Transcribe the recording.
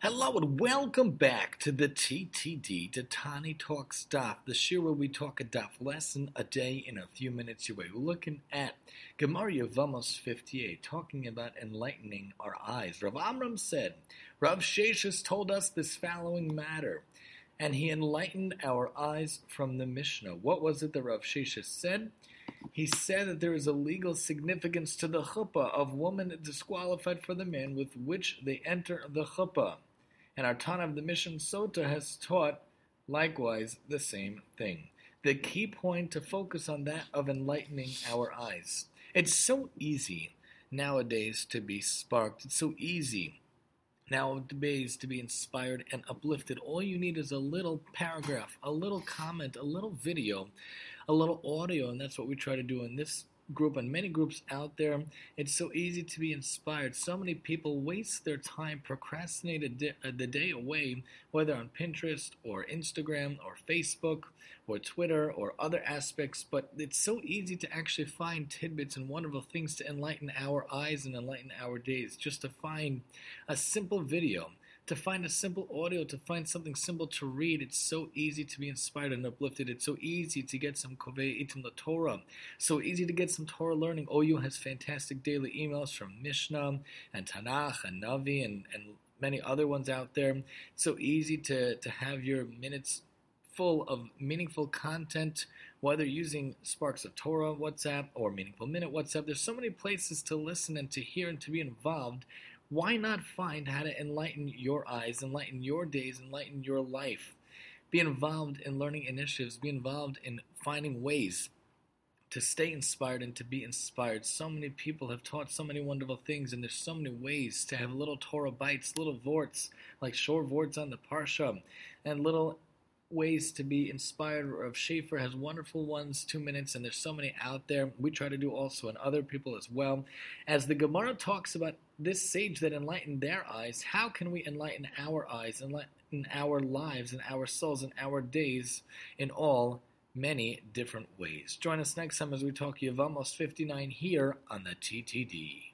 Hello and welcome back to the TTD, to Tani Talks Daf, the show where we talk a daf lesson a day in a few minutes away. We're looking at Gemara Yevamos 58, talking about enlightening our eyes. Rav Amram said, Rav Sheshis told us this following matter, and he enlightened our eyes from the Mishnah. What was it that Rav Sheshis said? He said that there is a legal significance to the chuppah of woman disqualified for the man with which they enter the chuppah. And our Tana of the Mishnah Sota has taught likewise the same thing. The key point to focus on that of enlightening our eyes. It's so easy nowadays to be sparked. It's so easy nowadays to be inspired and uplifted. All you need is a little paragraph, a little comment, a little video, a little audio, and that's what we try to do in this group and many groups out there. It's so easy to be inspired. So many people waste their time, procrastinate uh, the day away, whether on Pinterest or Instagram or Facebook or Twitter or other aspects. But it's so easy to actually find tidbits and wonderful things to enlighten our eyes and enlighten our days. Just to find a simple video to find a simple audio, to find something simple to read. It's so easy to be inspired and uplifted. It's so easy to get some Kovei Itim the Torah. So easy to get some Torah learning. OU has fantastic daily emails from Mishnah and Tanakh and Navi and, and many other ones out there. It's so easy to, to have your minutes full of meaningful content, whether using Sparks of Torah WhatsApp or Meaningful Minute WhatsApp. There's so many places to listen and to hear and to be involved why not find how to enlighten your eyes, enlighten your days, enlighten your life? Be involved in learning initiatives, be involved in finding ways to stay inspired and to be inspired. So many people have taught so many wonderful things, and there's so many ways to have little Torah bites, little vorts, like short vorts on the Parsha, and little ways to be inspired. Rav Schaefer has wonderful ones, two minutes, and there's so many out there. We try to do also, and other people as well. As the Gemara talks about this sage that enlightened their eyes, how can we enlighten our eyes, enlighten our lives, and our souls, and our days in all many different ways? Join us next time as we talk Yevamos 59 here on the TTD.